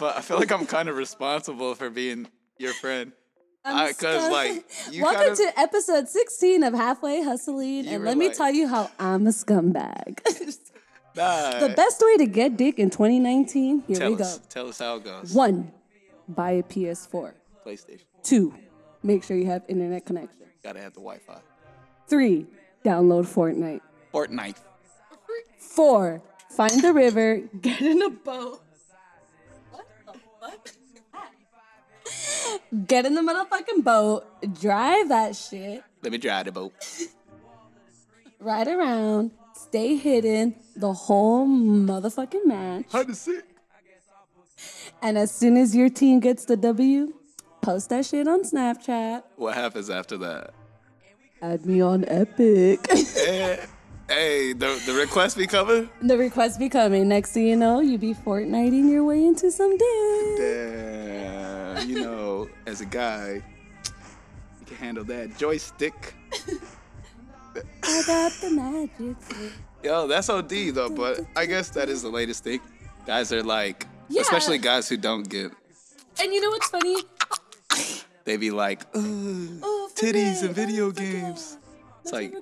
but I feel like I'm kind of responsible for being your friend. Because like you Welcome gotta, to episode 16 of Halfway Hustling, and let me tell you how I'm a scumbag. Nah, the best way to get dick in 2019, here tell we go. tell us how it goes. One, buy a PS4. PlayStation. Two, make sure you have internet connection. Gotta have the Wi-Fi. Three, download Fortnite. Fortnite. Four, find the river, get in a boat. What the fuck? Get in the motherfucking boat, drive that shit, Let me drive the boat. ride around, stay hidden the whole motherfucking match. Hundred six. And as soon as your team gets the W, post that shit on Snapchat. What happens after that? Add me on Epic. Eh. Hey, the the request be coming. the request be coming. Next thing you know, you be Fortniting your way into some dick. Damn, you know, as a guy, you can handle that joystick. I got the magic. stick. Yo, that's OD though, but I guess that is the latest thing. Guys are like, Yeah. especially guys who don't get, And you know what's funny? they be like, Ugh, Oh, titties and video games. It's like,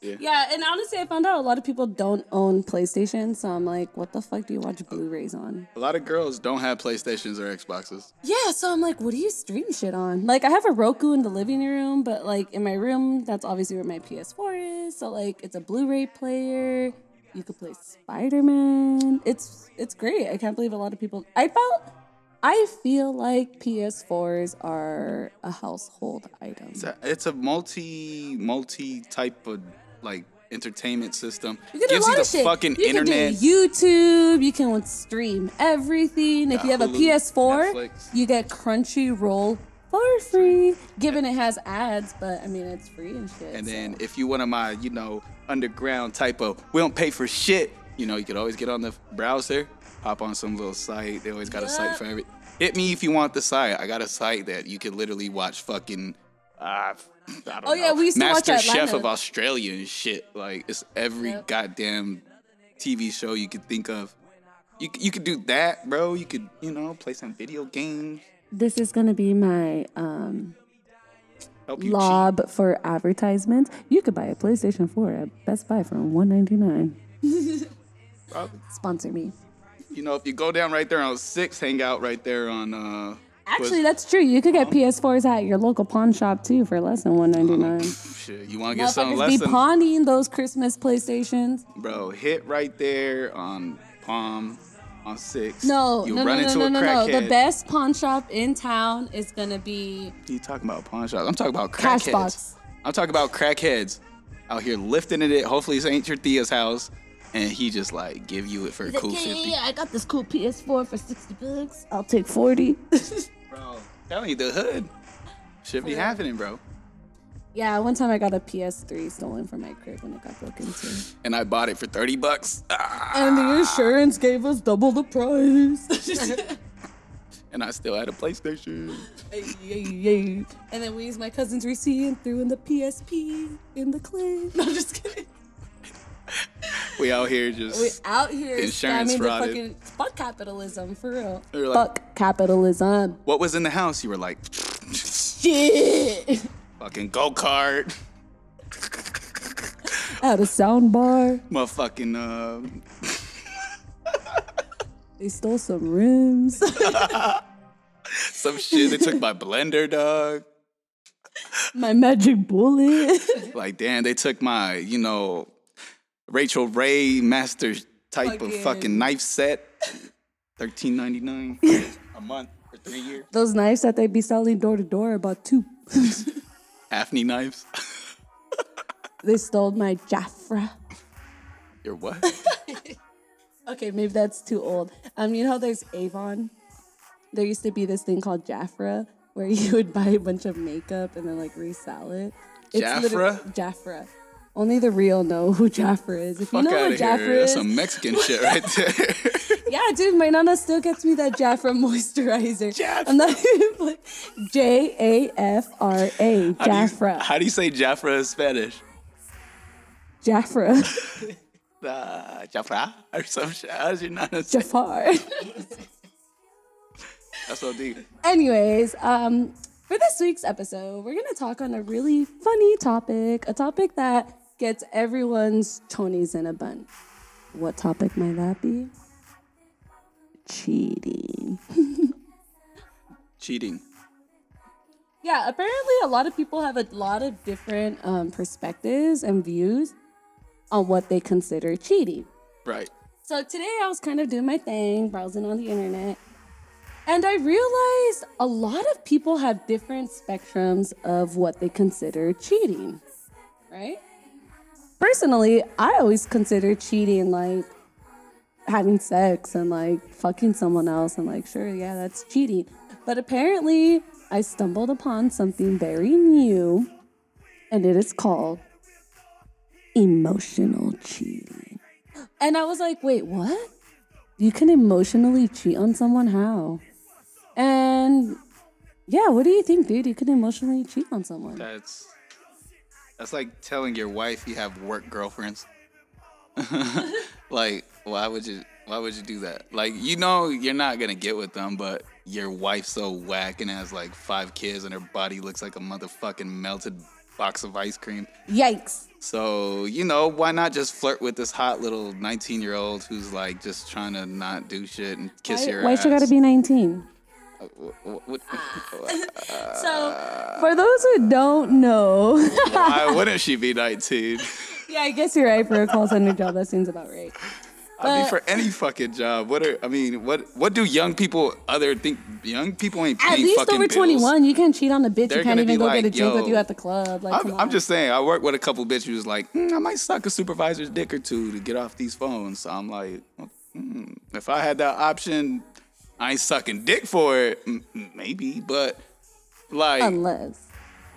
Yeah. Yeah, and honestly, I found out a lot of people don't own PlayStation, so I'm like, what the fuck do you watch Blu-rays on? a lot of girls don't have PlayStations or Xboxes. Yeah, so I'm like, what do you stream shit on? Like, I have a Roku in the living room, but like in my room, that's obviously where my PS4 is. So like, it's a Blu-ray player. You could play Spider-Man. It's it's great. I can't believe a lot of people. I felt. I feel like PS4s are a household item. It's a, it's a multi multi type of like entertainment system. You can do a Gives lot you the of shit. fucking you internet. can do YouTube. You can stream everything. If you have a Hulu, PS4, Netflix. you get Crunchyroll for free. Given it has ads, but I mean it's free and shit. And so. then if you one of my, you know, underground type of, we don't pay for shit. You know, you could always get on the browser, hop on some little site. They always got a site for every. Hit me if you want the site. I got a site that you could literally watch fucking. Uh, I don't Oh, yeah, know, we used to watch Master Chef of Australia and shit. Like it's every Yep. goddamn TV show you could think of. You you could do that, bro. You could you know play some video games. this is gonna be my um, Help you cheat. lob for advertisements. You could buy a PlayStation 4 at Best Buy for 199 Sponsor me. You know, if you go down right there on six, hang out right there on. uh Actually, that's true. You could get PS4s at your local pawn shop too for less than 199 Shit, you want to get something less be than, pawning those Christmas PlayStations. bro? Hit right there on Palm on six. No, you no, run no, no, into no, a no, no. crackhead. The best pawn shop in town is gonna be What are you talking about pawn shop? I'm talking about crackheads. Cashbox. I'm talking about crackheads out here lifting it. Hopefully, this ain't your Thea's house, and he just like give you it for a cool yeah, yeah, fifty. yeah, I got this cool PS4 for 60 bucks. I'll take 40. Bro, telling you the hood should be happening, bro. yeah, one time I got a PS3 stolen from my crib when it got broken into. And I bought it for thirty bucks, Ah, And the insurance gave us double the price. and I still had a PlayStation. and then we used my cousin's receipt and threw in the PSP in the claim. No, just kidding. We out here just. We out here Insurance scamming the frauded. fucking fuck capitalism for real. Like- fuck capitalism. what was in the house? You were like, Shit. fucking go kart, At a sound bar, motherfucking uh, they stole some rims. some shit. They took my blender, dog. my magic bullet. Like, damn, they took my, you know, Rachael Ray master type of Fucking- knife set. Thirteen ninety nine a month for three years. Those knives that they be selling door to door about two. Afni knives. they stole my Jafra. Your what? Okay, maybe that's too old. Um, you know how there's Avon? There used to be this thing called Jafra where you would buy a bunch of makeup and then like resell it. literally- Jafra? Jafra. Only the real know who Jafra is. If you know what of here. Jafra That's is, some Mexican shit right there. yeah, dude, my nana still gets me that Jafra moisturizer. Jafra. I'm not even J A F R A How do you- Jafra. How do you say Jafra in Spanish? Jafra. Uh, Jafra or some shit. How's your nana say? Jafar. That's so deep. Anyways, um, for this week's episode, we're gonna talk on a really funny topic, a topic that gets everyone's Tony's in a bun. What topic might that be? Cheating. Cheating. Yeah, apparently a lot of people have a lot of different um, perspectives and views on what they consider cheating. Right. So today I was kind of doing my thing, browsing on the internet, and I realized a lot of people have different spectrums of what they consider cheating, right? Personally, I always consider cheating like having sex and like fucking someone else and like, sure, yeah, that's cheating. But apparently, I stumbled upon something very new, and it is called emotional cheating. And I was like, wait, what? You can emotionally cheat on someone? How? And yeah, what do you think, dude? You can emotionally cheat on someone. That's that's like telling your wife you have work girlfriends. like, why would you why would you do that? Like, you know you're not gonna get with them, but your wife's so whack and has like five kids and her body looks like a motherfucking melted box of ice cream. Yikes. So, you know, why not just flirt with this hot little 19 year old who's like just trying to not do shit and kiss Why, your why ass? she gotta be 19? So, for those who don't know, why wouldn't she be 19? yeah, I guess you're right for a call center job. That seems about right. I mean, But- for any fucking job, what are I mean, what what do young people other think? Young people ain't At least over 21, you can't cheat on a bitch. They're you can't even go like, get a drink with yo, you at the club. Like, I'm, I'm just saying, I work with a couple bitches like, mm, I might suck a supervisor's dick or two to get off these phones. So I'm like, mm, if I had that option, I ain't sucking dick for it, maybe, but like, Unless.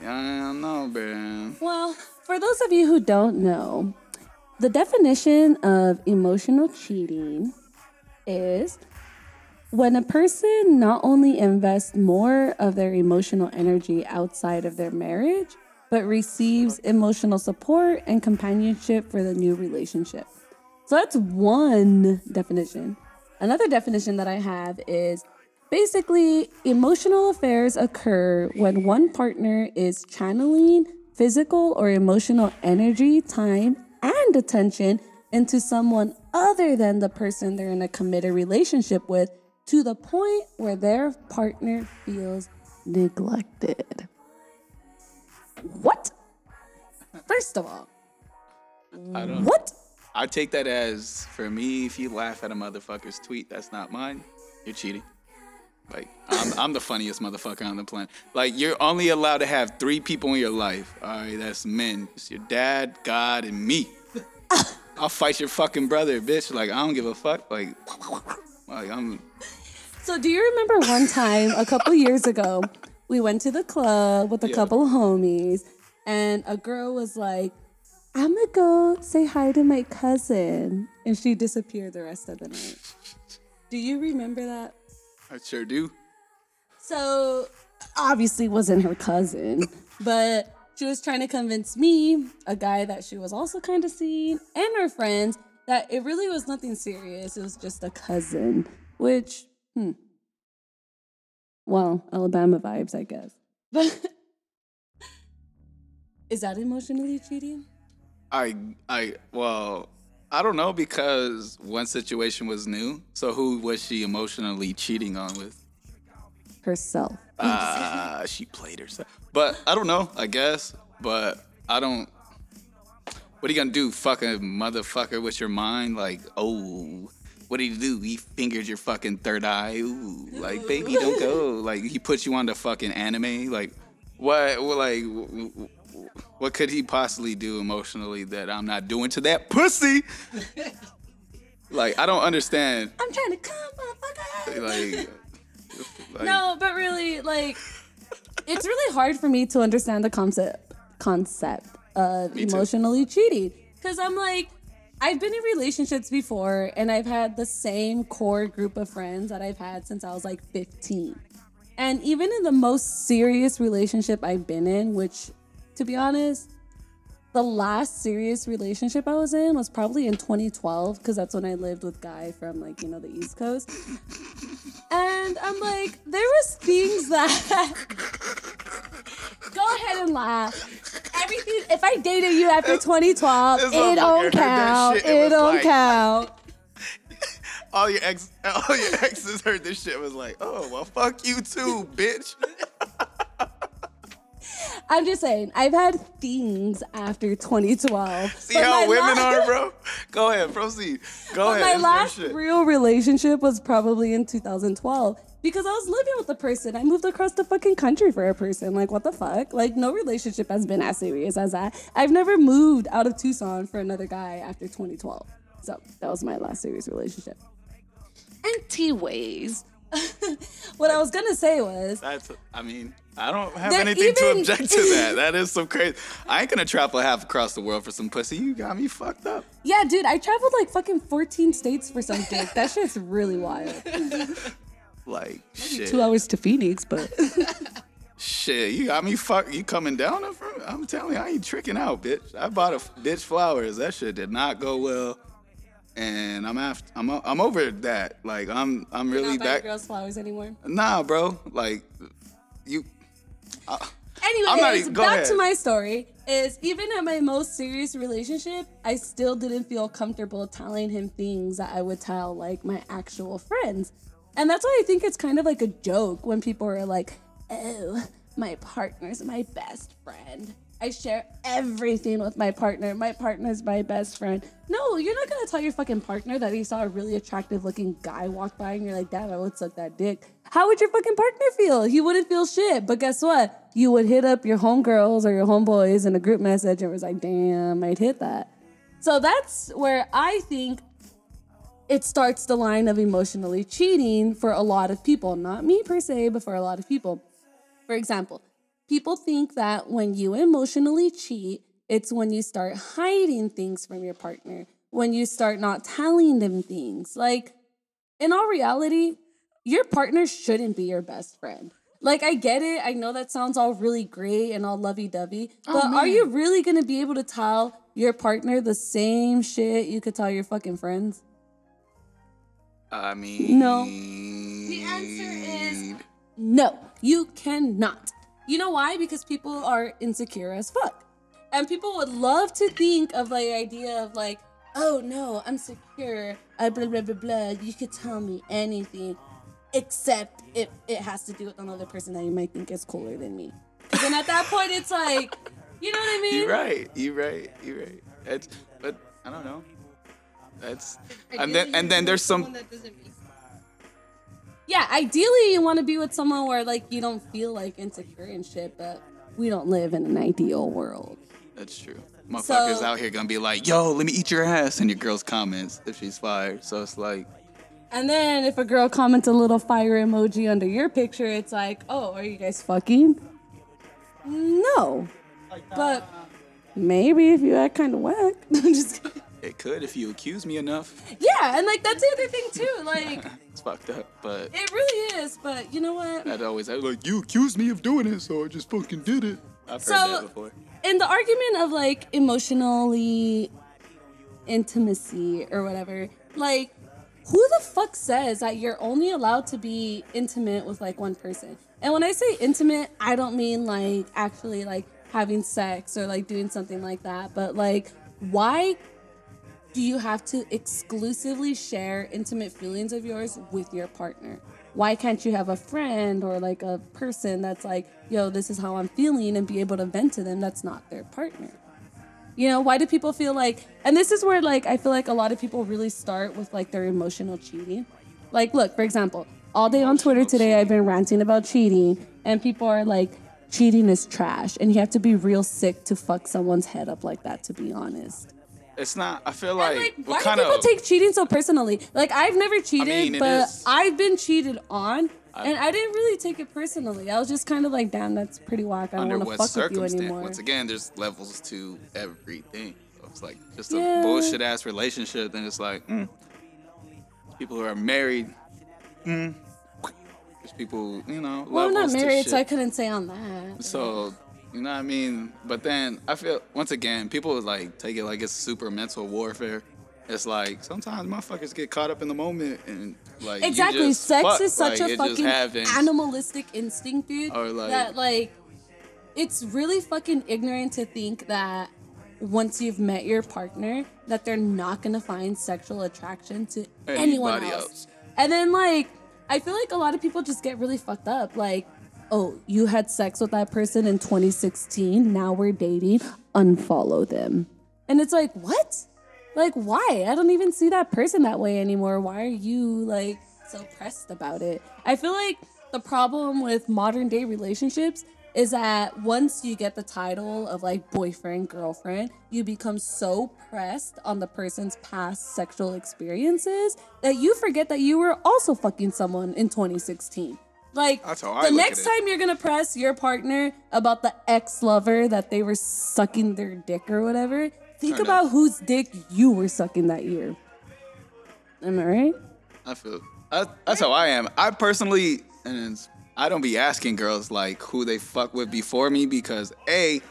I don't know, man. Well, for those of you who don't know, the definition of emotional cheating is when a person not only invests more of their emotional energy outside of their marriage, but receives emotional support and companionship for the new relationship. So that's one definition. Another definition that I have is basically emotional affairs occur when one partner is channeling physical or emotional energy, time, and attention into someone other than the person they're in a committed relationship with to the point where their partner feels neglected. What? First of all, I don't. what? I take that as for me, if you laugh at a motherfucker's tweet, that's not mine. You're cheating. Like I'm, I'm the funniest motherfucker on the planet. Like you're only allowed to have three people in your life. All right, that's men. It's your dad, God, and me. I'll fight your fucking brother, bitch. Like I don't give a fuck. Like, like I'm. So, do you remember one time a couple years ago, we went to the club with a Yeah. couple of homies, and a girl was like, I'm gonna go say hi to my cousin. And she disappeared the rest of the night. Do you remember that? I sure do. So, obviously, wasn't her cousin, but she was trying to convince me, a guy that she was also kind of seeing, and her friends that it really was nothing serious. It was just a cousin, which, hmm. Well, Alabama vibes, I guess. But is that emotionally cheating? I, I, well, I don't know because one situation was new. So who was she emotionally cheating on with? Herself. Uh, she played herself. But I don't know, I guess. But I don't. What are you gonna do? fucking motherfucker with your mind? Like, oh, what did he do? He fingered your fucking third eye. Ooh, like, baby, don't go. Like, he put you on the fucking anime. Like, what? like, what could he possibly do emotionally that I'm not doing to that pussy? like, I don't understand. I'm trying to come, motherfucker. Like, like No, but really, like, it's really hard for me to understand the concept concept of emotionally cheating because I'm like, I've been in relationships before, and I've had the same core group of friends that I've had since I was like 15, and even in the most serious relationship I've been in, which, to be honest. The last serious relationship I was in was probably in 2012 because that's when I lived with Guy from like you know the East Coast. And I'm like, there was things that. Go ahead and laugh. Everything. If I dated you after 2012, This it don't count. shit It was don't like- count. all your ex, all your exes heard this shit was like, oh well, fuck you too, bitch. I'm just saying, I've had things after 2012. See but how women la- are, bro? Go ahead, proceed. Go But ahead. my it's your last real relationship was probably in 2012 because I was living with a person. I moved across the fucking country for a person. Like, what the fuck? Like, no relationship has been as serious as that. I've never moved out of Tucson for another guy after 2012. So that was my last serious relationship. And T ways. what I was gonna say was That's. I mean, I don't have anything to object to that. That is some crazy. I ain't gonna travel half across the world for some pussy. You got me fucked up. Yeah, dude, I traveled like fucking 14 states for some dick. That shit's really wild. Like shit. Two hours to Phoenix, but Shit, you got me fuck. You coming down? I'm telling you, I ain't tricking out, bitch. I bought a bitch flowers. That shit did not go well, and I'm after. I'm I'm over that. Like I'm I'm really not that. girls flowers anymore. Nah, bro. Like you. Anyways, not back ahead. to my story. Is even at my most serious relationship, I still didn't feel comfortable telling him things that I would tell like my actual friends. And that's why I think it's kind of like a joke when people are like, "Oh, my partner's my best friend. I share everything with my partner. My partner's my best friend." No, you're not gonna tell your fucking partner that he saw a really attractive looking guy walk by and you're like, "Damn, I would suck that dick." How would your fucking partner feel? He wouldn't feel shit. But guess what? You would hit up your homegirls or your homeboys in a group message and was like, "Damn, I'd hit that." So that's where I think it starts the line of emotionally cheating for a lot of people. Not me per se, but for a lot of people. For example, people think that when you emotionally cheat, it's when you start hiding things from your partner, when you start not telling them things. Like, in all reality, your partner shouldn't be your best friend. Like, I get it. I know that sounds all really great and all lovey dovey, oh, but are you really gonna be able to tell your partner the same shit you could tell your fucking friends? I mean. No. The answer is no, you cannot. You know why? Because people are insecure as fuck. And people would love to think of the idea of like, oh no, I'm secure. I blah blah blah blah. You could tell me anything, except if it has to do with another person that you might think is cooler than me. 'Cause then at that point, it's like, you know what I mean? You're right. You're right. You're right. It's, but I don't know. That's and then and then there's some. Yeah, ideally you want to be with someone where like you don't feel like insecure and shit, but we don't live in an ideal world. That's true. Motherfuckers So- out here gonna be like, "Yo, let me eat your ass," in your girl's comments if she's fired. So it's like, And then if a girl comments a little fire emoji under your picture, it's like, oh, are you guys fucking? No. But maybe if you act kind of whack. I'm just kidding. it could if you accuse me enough. Yeah, and like that's the other thing too. Like It's fucked up, but it really is. But you know what? I'd always I was like, "You accused me of doing it, so I just fucking did it." I've heard that before. in the argument of like emotionally intimacy or whatever, like who the fuck says that you're only allowed to be intimate with like one person? And when I say intimate, I don't mean like actually like having sex or like doing something like that, but like why do you have to exclusively share intimate feelings of yours with your partner? Why can't you have a friend or like a person that's like, yo, this is how I'm feeling and be able to vent to them that's not their partner? You know, why do people feel like, and this is where like I feel like a lot of people really start with like their emotional cheating. Like, look, for example, all day on Twitter today, I've been ranting about cheating, and people are like, cheating is trash, and you have to be real sick to fuck someone's head up like that, to be honest. It's not. I feel like, like, why do people of take cheating so personally? Like, I've never cheated, mean, but is- I've been cheated on, and I didn't really take it personally. I was just kind of like, damn, that's pretty whack. I don't want to fuck with you anymore. Once again, there's levels to everything. So it's like just a bullshit ass relationship. Then it's like mm. people who are married. Mm. There's people, you know. well, I'm not married, so I couldn't say on that. So, you know what I mean? But then I feel once again, people would like take it like it's super mental warfare. it's like sometimes motherfuckers get caught up in the moment and like Exactly. Sex fuck, is such like, a fucking animalistic instinct, dude. Or, like- that like it's really fucking ignorant to think that once you've met your partner that they're not gonna find sexual attraction to anyone else. else. And then like I feel like a lot of people just get really fucked up. Like, oh, you had sex with that person in 2016, now we're dating, unfollow them. And it's like, what? Like, why? I don't even see that person that way anymore. Why are you like so pressed about it? I feel like the problem with modern day relationships is that once you get the title of like boyfriend, girlfriend, you become so pressed on the person's past sexual experiences that you forget that you were also fucking someone in 2016. Like That's I the next time you're gonna press your partner about the ex lover that they were sucking their dick or whatever, think Turn about up. whose dick you were sucking that year. Am I right? I feel I, that's how I am. I personally, and I don't be asking girls like who they fuck with before me because a,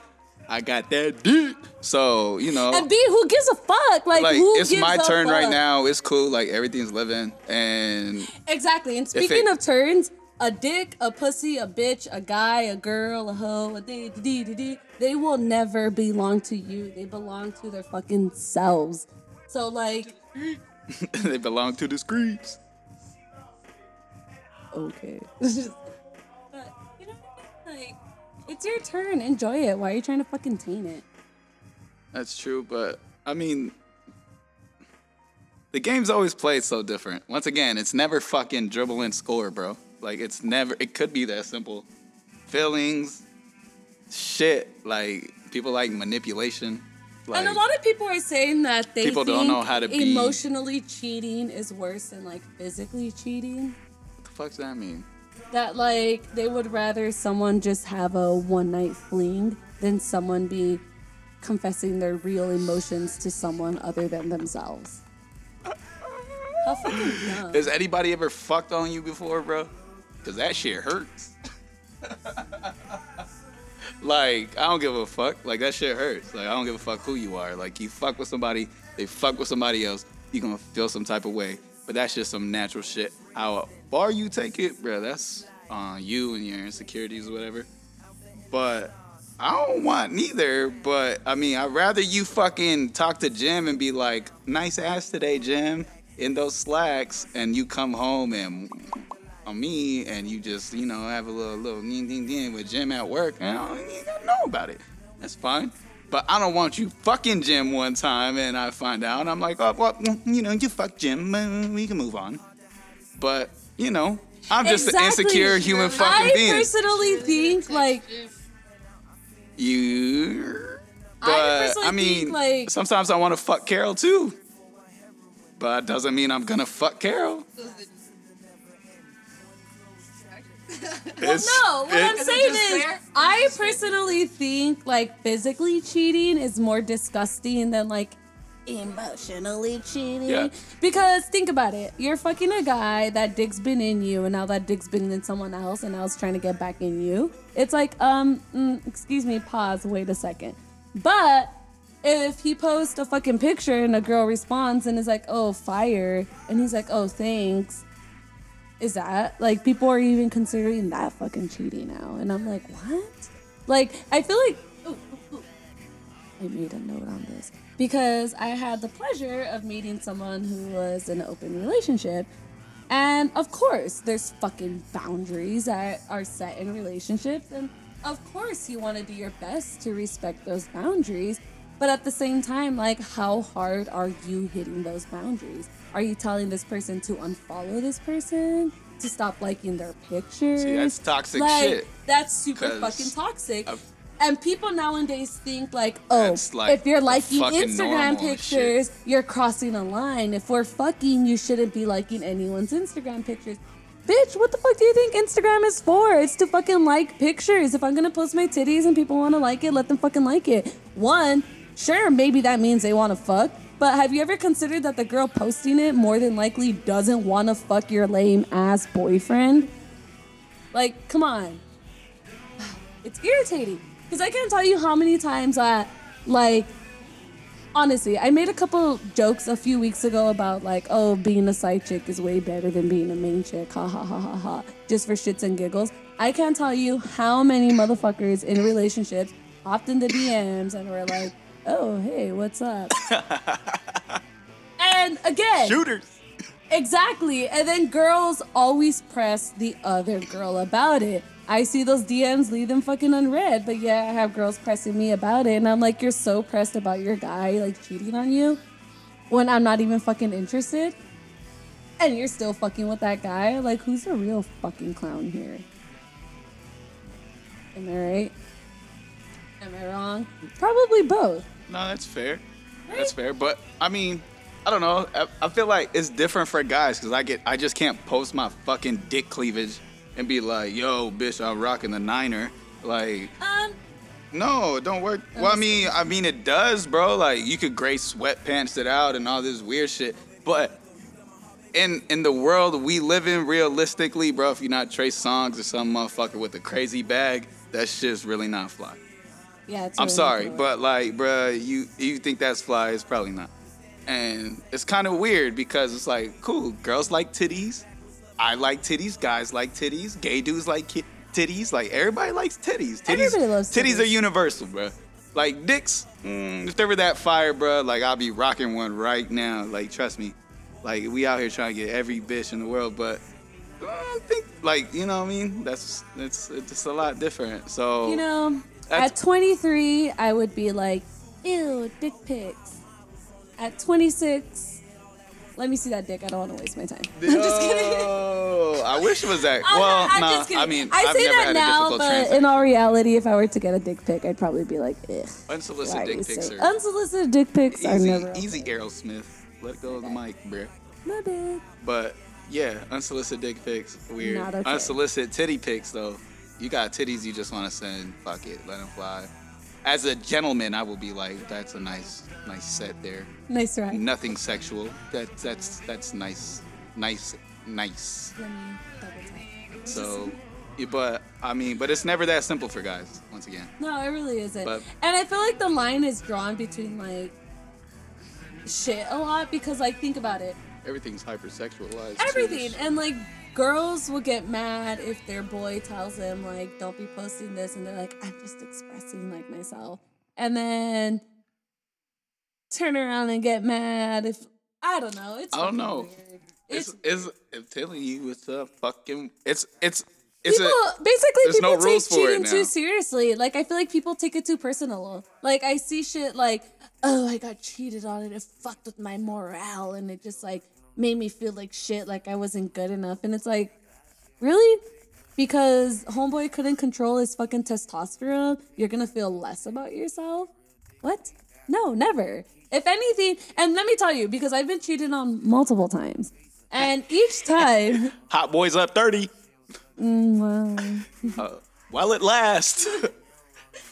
I got that dick. So you know, And B, who gives a fuck? Like, like who it's gives my a turn right now. It's cool. Like everything's living, and Exactly. And it- speaking of turns, a dick, a pussy, a bitch, a guy, a girl, a hoe, a dee dee dee dee, they will never belong to you. They belong to their fucking selves. So like, they belong to the streets. okay. but you know I mean? Like, it's your turn. Enjoy it. Why are you trying to fucking taint it? That's true, but I mean, the game's always played so different. Once again, it's never fucking dribble and score, bro. Like it's never. It could be that simple. Feelings, shit. Like people like manipulation. Like, and a lot of people are saying that they People think don't know how to be- emotionally cheating is worse than like physically cheating. what the fuck's that mean? that like they would rather someone just have a one night fling than someone be confessing their real emotions to someone other than themselves. How fucking dumb. Has anybody ever fucked on you before, bro? Cause that shit hurts. like I don't give a fuck. Like that shit hurts. Like I don't give a fuck who you are. Like you fuck with somebody, they fuck with somebody else. You gonna feel some type of way. But that's just some natural shit. How far you take it, bro? That's on you and your insecurities or whatever. But I don't want neither. But I mean, I'd rather you fucking talk to Jim and be like, "Nice ass today, Jim," in those slacks, and you come home and on me, and you just you know have a little little ding ding ding with Jim at work, and I don't even know about it. That's fine. But I don't want you fucking Jim one time, and I find out, and I'm like, oh well, you know, you fuck Jim, uh, we can move on. But you know, I'm just an insecure human fucking I being. personally think like You. I But I, personally mean, think, like- sometimes I want to fuck Carol too. But doesn't mean I'm gonna fuck Carol. Well, no, what I'm saying is, fair? I personally think like physically cheating is more disgusting than like emotionally cheating. Yeah. Because think about it, you're fucking a guy that dick's been in you, and now that dick's been in someone else, and now it's trying to get back in you. It's like, um, mm, excuse me, pause, wait a second. But if he posts a fucking picture and a girl responds and is like, oh, fire, and he's like, oh, thanks is that? Like people are even considering that fucking cheating now. And i'm like what? Like i feel like ooh, ooh, ooh. i made a note on this. Because i had the pleasure of meeting someone who was in an open relationship. And of course there's fucking boundaries that are set in relationships. And of course you want to do your best to respect those boundaries but at the same time like how hard are you hitting those boundaries are you telling this person to unfollow this person to stop liking their pictures See, that's toxic like, shit. that's super fucking toxic I've- and people nowadays think like, oh, like if you're liking Instagram pictures, you're crossing a line. If we're fucking, you shouldn't be liking anyone's Instagram pictures. Bitch, what the fuck do you think Instagram is for? It's to fucking like pictures. If I'm gonna post my titties and people wanna like it, let them fucking like it. One, sure, maybe that means they wanna fuck. But have you ever considered that the girl posting it more than likely doesn't wanna fuck your lame ass boyfriend? Like, come on it's irritating because I can't tell you how many times I like honestly, I made a couple jokes a few weeks ago about like, oh, being a side chick is way better than being a main chick. Ha ha ha ha ha. Just for shits and giggles. I can't tell you how many motherfuckers in relationships hopped in the DMs and were like, oh, hey, what's up? and again, Shooters. Exactly. And then girls always press the other girl about it. I see those DMs, leave them fucking unread. But yeah, I have girls pressing me about it. And I'm like, you're so pressed about your guy, like, cheating on you when I'm not even fucking interested. And you're still fucking with that guy. Like, who's the real fucking clown here? Am I right? Am I wrong? Probably both. No, that's fair. That's fair. But I mean, I don't know. I, I feel like it's different for guys because I get I just can't post my fucking dick cleavage and be like, "Yo, bitch, I'm rocking the niner." Like, Um, no, it don't work. Well, I mean, I mean, it does, bro. Like, you could gray sweatpants it out and all this weird shit, but. In, in the world we live in, realistically, bro, if you're not Trey Songz or some motherfucker with a crazy bag, that shit's really not fly. Yeah, it's I'm really sorry, cool. but like, bruh, you you think that's fly? It's probably not. And it's kind of weird because it's like, cool, girls like titties, I like titties, guys like titties, gay dudes like ki- titties, like everybody likes titties. Titties, Everybody loves titties. titties. are universal, bruh. Like dicks, mm, if they were that fire, bruh, like I'll be rocking one right now. Like trust me, like we out here trying to get every bitch in the world, but. I think like you know what I mean. That's it's it's a lot different. So You know, That's- at 23, I would be like, ew, dick pics. At 26, let me see that dick. I don't want to waste my time. I'm just kidding. Oh, I wish it was that. I'm, well, I'm nah, just kidding. I mean, I have say never that had a now, difficult but transaction. in all reality, if I were to get a dick pic, I'd probably be like, ugh. why Unsolicited are you dick pics saying- are Unsolicited dick pics are easy, never easy. okay. Aerosmith, let go of the mic, bruh. My bad. But yeah, unsolicited dick pics, weird. Not okay. Unsolicited titty pics, though. You got titties you just want to send. Fuck it, let them fly. As a gentleman, I will be like, that's a nice, nice set there. Nice try. Nothing sexual. That that's that's nice, nice, nice. Let me double tap. So, but I mean, but it's never that simple for guys. Once again. No, it really isn't. But- and I feel like the line is drawn between like shit a lot because like think about it. everything's hypersexualized. Everything. And like girls will get mad if their boy tells them like don't be posting this and they're like, I'm just expressing like myself. And then turn around and get mad if I don't know. It's I don't know. weird. It's, It's, it's, telling you, it's a fucking. It's it's it's people a. basically there's no people take rules for it cheating too seriously. Like I feel like people take it too personal. Like I see shit like, oh, I got cheated on and it fucked with my morale and it just like made me feel like shit, like I wasn't good enough. And it's like, really? Because homeboy couldn't control his fucking testosterone, you're gonna feel less about yourself? What? No, never. If anything, and let me tell you, because I've been cheated on multiple times. And each time, Hot boys up thirty. well, Uh, while it lasts.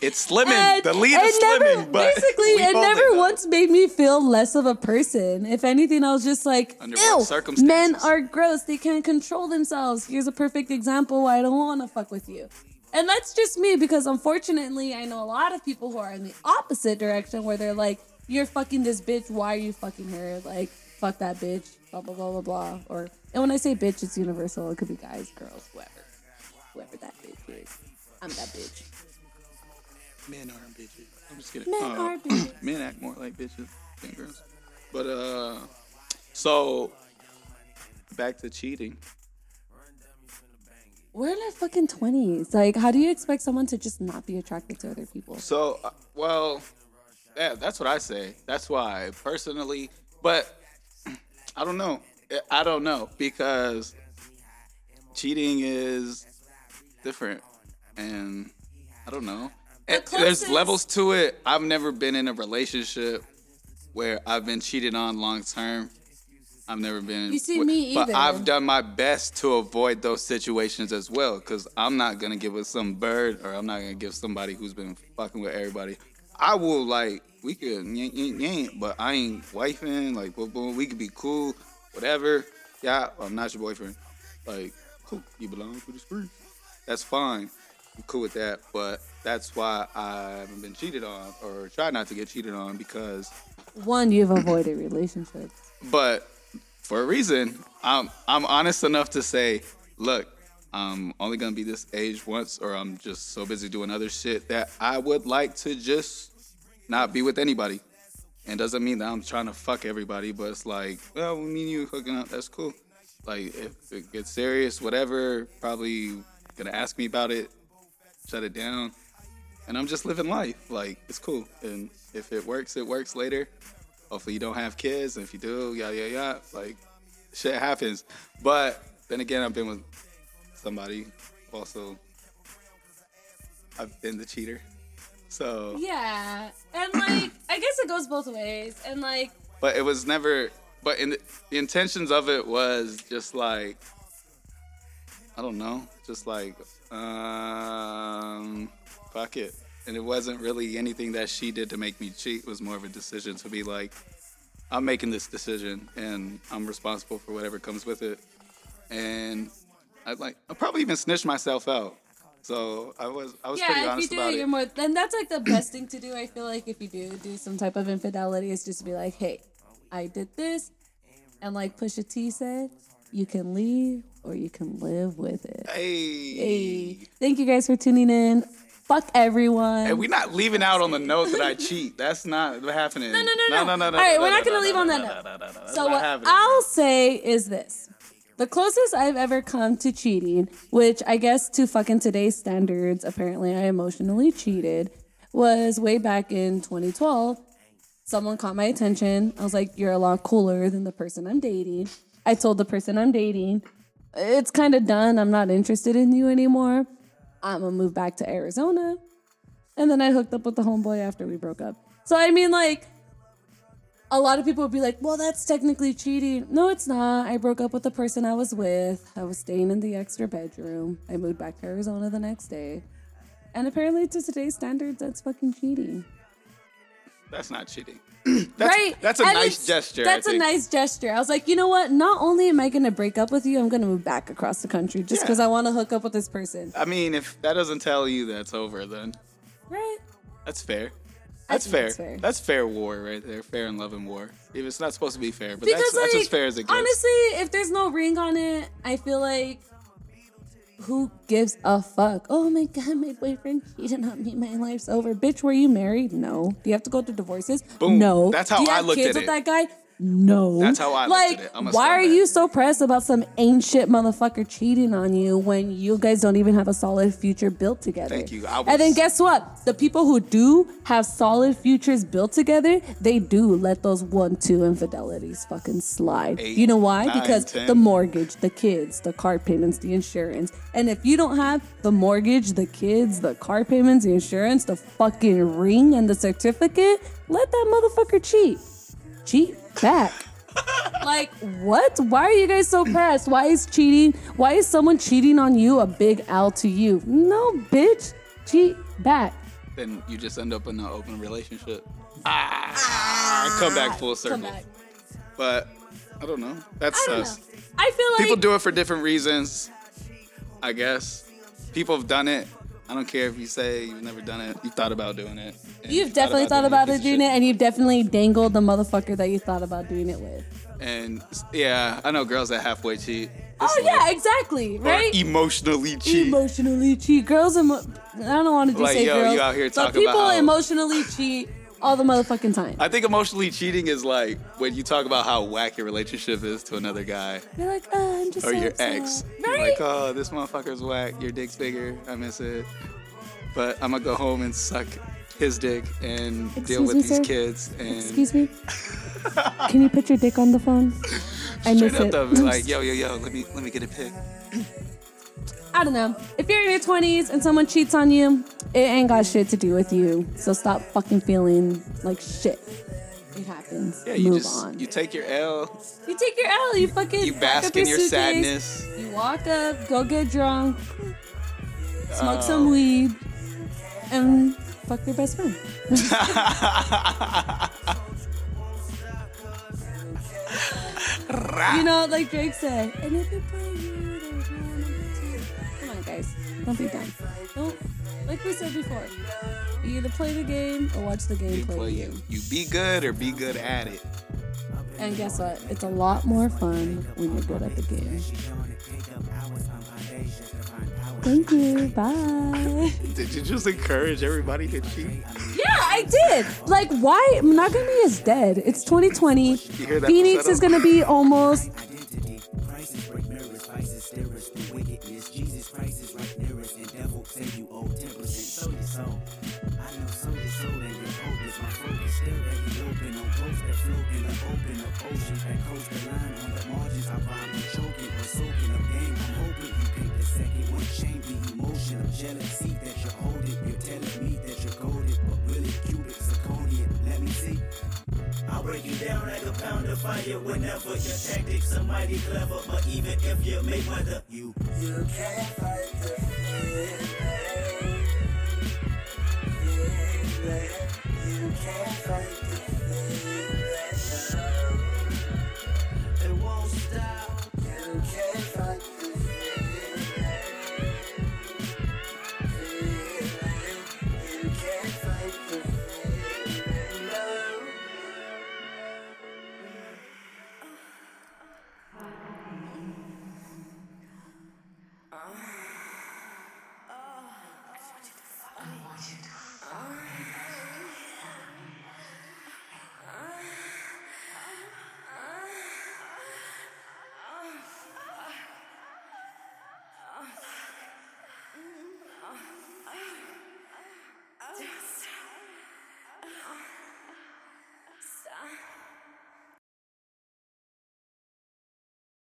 it's slimming. And the lead is never, slimming, but basically, it never once made me feel less of a person. If anything, I was just like, Under ew, circumstances? men are gross. They can't control themselves. Here's a perfect example why I don't want to fuck with you. And that's just me because unfortunately, I know a lot of people who are in the opposite direction where they're like, you're fucking this bitch. Why are you fucking her? Like, fuck that bitch. Blah, blah, blah, blah, blah. Or, and when I say bitch, it's universal. It could be guys, girls, whoever. Whoever that bitch is. I'm that bitch. Men aren't bitches. I'm just kidding. Men Uh, are bitches. men act more like bitches than girls. But uh, so back to cheating. We're in our fucking twenties. Like, how do you expect someone to just not be attracted to other people? So, uh, well, yeah, that's what I say. That's why, personally, but I don't know. I don't know because cheating is different, and I don't know. And there's levels to it. I've never been in a relationship where I've been cheated on long term. I've never been. You see, with- me But. I've done my best to avoid those situations as well, because I'm not gonna give with some bird, or I'm not gonna give somebody who's been fucking with everybody. I will like we could yank, yank, yank, but I ain't wifing. Like, boom, boom. We could be cool, whatever. Yeah, I'm not your boyfriend. Like, cool. You belong to the street. That's fine. I'm cool with that. But that's why I haven't been cheated on or try not to get cheated on because One, you've avoided relationships. but for a reason, I'm I'm honest enough to say, look, I'm only gonna be this age once, or I'm just so busy doing other shit that I would like to just not be with anybody. And doesn't mean that I'm trying to fuck everybody, but it's like, well, me and you hooking up, that's cool. Like if it gets serious, whatever, probably gonna ask me about it, shut it down. And I'm just living life. Like it's cool. And if it works, it works later. Hopefully you don't have kids. And if you do, yeah, yeah, yeah. Like shit happens. But then again, I've been with somebody also. I've been the cheater. So Yeah, and like I guess it goes both ways, and like but it was never but in the, the intentions of it was just like i don't know just like um fuck it and it wasn't really anything that she did to make me cheat it was more of a decision to be like i'm making this decision and i'm responsible for whatever comes with it and i like i probably even snitched myself out so i was i was pretty yeah, if you honest do about it, it you're more. Then that's like the best thing to do. I feel like if you do do some type of infidelity, is just to be like, hey, I did this, and like Pusha T said, you can leave or you can live with it. hey, Hey, thank you guys for tuning in. Fuck everyone. And we're not leaving out on the note that I cheat. That's not happening. No, no, no, no. no, no, no. All right, no, we're not gonna leave on that note. So what happening. I'll say is this. The closest I've ever come to cheating, which I guess to fucking today's standards, apparently I emotionally cheated, was way back in 2012. Someone caught my attention. I was like, you're a lot cooler than the person I'm dating. I told the person I'm dating, it's kind of done. I'm not interested in you anymore. I'm gonna move back to Arizona. And then I hooked up with the homeboy after we broke up. So I mean, like, a lot of people would be like, well, that's technically cheating. No, it's not. I broke up with the person I was with. I was staying in the extra bedroom. I moved back to Arizona the next day. And apparently, to today's standards, that's fucking cheating. That's not cheating. right? That's a And nice gesture. That's a nice gesture. I was like, you know what? Not only am I going to break up with you, I'm going to move back across the country just Yeah. because I want to hook up with this person. I mean, if that doesn't tell you that's over, then Right? that's fair. That's fair. that's fair. That's fair war right there. Fair and love and war. Even it's not supposed to be fair, but Because that's, that's as fair as it gets. honestly, if there's no ring on it, I feel like who gives a fuck? Oh my god, my boyfriend cheated on me. My life's over. Bitch, were you married? No. Do you have to go through divorces? Boom. No. That's how Do you I have looked kids at with it. that guy? No. That's how I like, it. I'm a why are you so pressed about some ancient motherfucker cheating on you when you guys don't even have a solid future built together? Thank you. I and then guess what? The people who do have solid futures built together, they do let those one, two infidelities fucking slide. Eight, you know why? nine, because 10. the mortgage, the kids, the car payments, the insurance. And if you don't have the mortgage, the kids, the car payments, the insurance, the fucking ring, and the certificate, let that motherfucker cheat. Cheat back. like, what? Why are you guys so pressed? Why is cheating? Why is someone cheating on you a big L to you? No, bitch. Cheat back. then you just end up in an open relationship. Ah, come back full circle. Back. But I don't know. That's I us. know. I feel like People do it for different reasons. I guess people have done it. I don't care if you say you've never done it. You thought about doing it. You've definitely thought doing about piece it doing it, and you've definitely dangled the motherfucker that you thought about doing it with. And yeah, I know girls that halfway cheat. Oh It's yeah, exactly. Right? emotionally cheat. Emotionally cheat. Girls, emo- I don't want to just Like, say yo, girls. you out here but people about how- emotionally cheat all the motherfucking time. I think emotionally cheating is like when you talk about how whack your relationship is to another guy You're like, oh, I'm just or so your upset." ex. You're like, oh, this motherfucker's whack. Your dick's bigger. I miss it. But I'm gonna go home and suck his dick and deal with me, these sir? kids. And Excuse me. Can you put your dick on the phone? I straight miss up it. though, like, yo, yo, yo, let me let me get a pic. I don't know. If you're in your 20s and someone cheats on you, it ain't got shit to do with you. So stop fucking feeling like shit. It happens. Yeah, you Move just on. you take your L. You take your L. You fucking You bask in your suitcase, sadness. You walk up, go get drunk, smoke Oh. some weed, and fuck your best friend. you know, like Drake said. And if you play you, there's no number two. Come on, guys. Don't be dumb. Don't, like we said before, you either play the game or watch the game play, Play you. You be good or be good at it. And guess what? It's a lot more fun when you're good at the game. Thank you. Bye. Did you just encourage everybody to cheat? Yeah, I did. Like, why? Monogamy is dead. It's 2020. Phoenix is gonna be almost. Crisis break you down like a pound of fire whenever your tactics are mighty clever. But even if you make weather, you you can't fight the. Feeling. You can't fight